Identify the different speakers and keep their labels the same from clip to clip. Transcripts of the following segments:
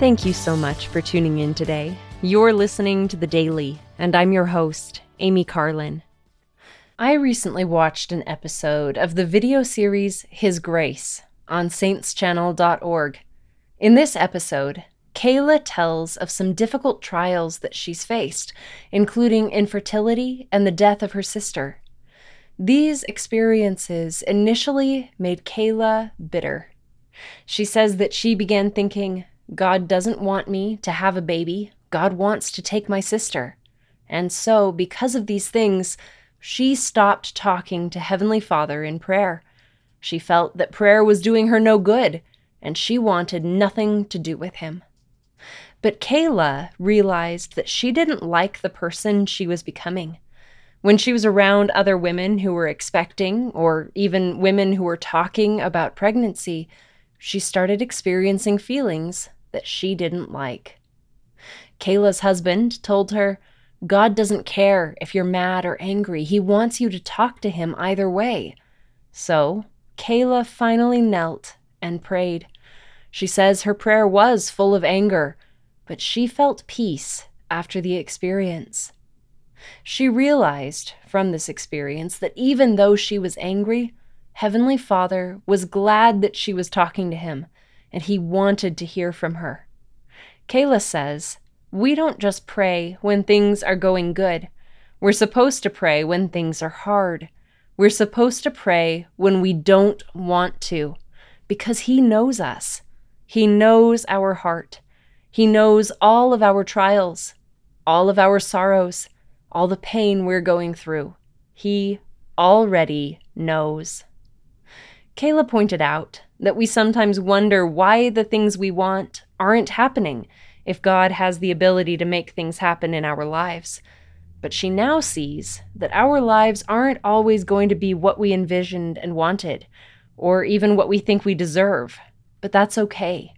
Speaker 1: Thank you so much for tuning in today. You're listening to The Daily, and I'm your host, Amy Carlin. I recently watched an episode of the video series His Grace on saintschannel.org. In this episode, Kayla tells of some difficult trials that she's faced, including infertility and the death of her sister. These experiences initially made Kayla bitter. She says that she began thinking, God doesn't want me to have a baby. God wants to take my sister. And so, because of these things, she stopped talking to Heavenly Father in prayer. She felt that prayer was doing her no good, and she wanted nothing to do with Him. But Kayla realized that she didn't like the person she was becoming. When she was around other women who were expecting, or even women who were talking about pregnancy, she started experiencing feelings that she didn't like. Kayla's husband told her, God doesn't care if you're mad or angry. He wants you to talk to him either way. So, Kayla finally knelt and prayed. She says her prayer was full of anger, but she felt peace after the experience. She realized from this experience that even though she was angry, Heavenly Father was glad that she was talking to him, and he wanted to hear from her. Kayla says, We don't just pray when things are going good. We're supposed to pray when things are hard. We're supposed to pray when we don't want to, because He knows us. He knows our heart. He knows all of our trials, all of our sorrows, all the pain we're going through. He already knows. Kayla pointed out that we sometimes wonder why the things we want aren't happening if God has the ability to make things happen in our lives. But she now sees that our lives aren't always going to be what we envisioned and wanted, or even what we think we deserve but that's okay.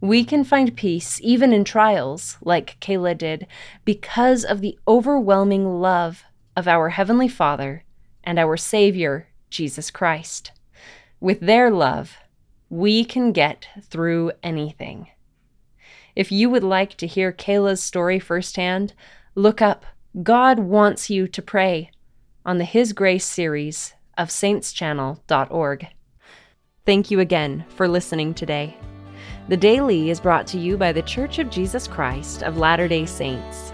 Speaker 1: We can find peace even in trials, like Kayla did, because of the overwhelming love of our Heavenly Father and our Savior, Jesus Christ. With their love, we can get through anything. If you would like to hear Kayla's story firsthand, look up God Wants You to Pray on the His Grace series of saintschannel.org. Thank you again for listening today. The Daily is brought to you by The Church of Jesus Christ of Latter day Saints.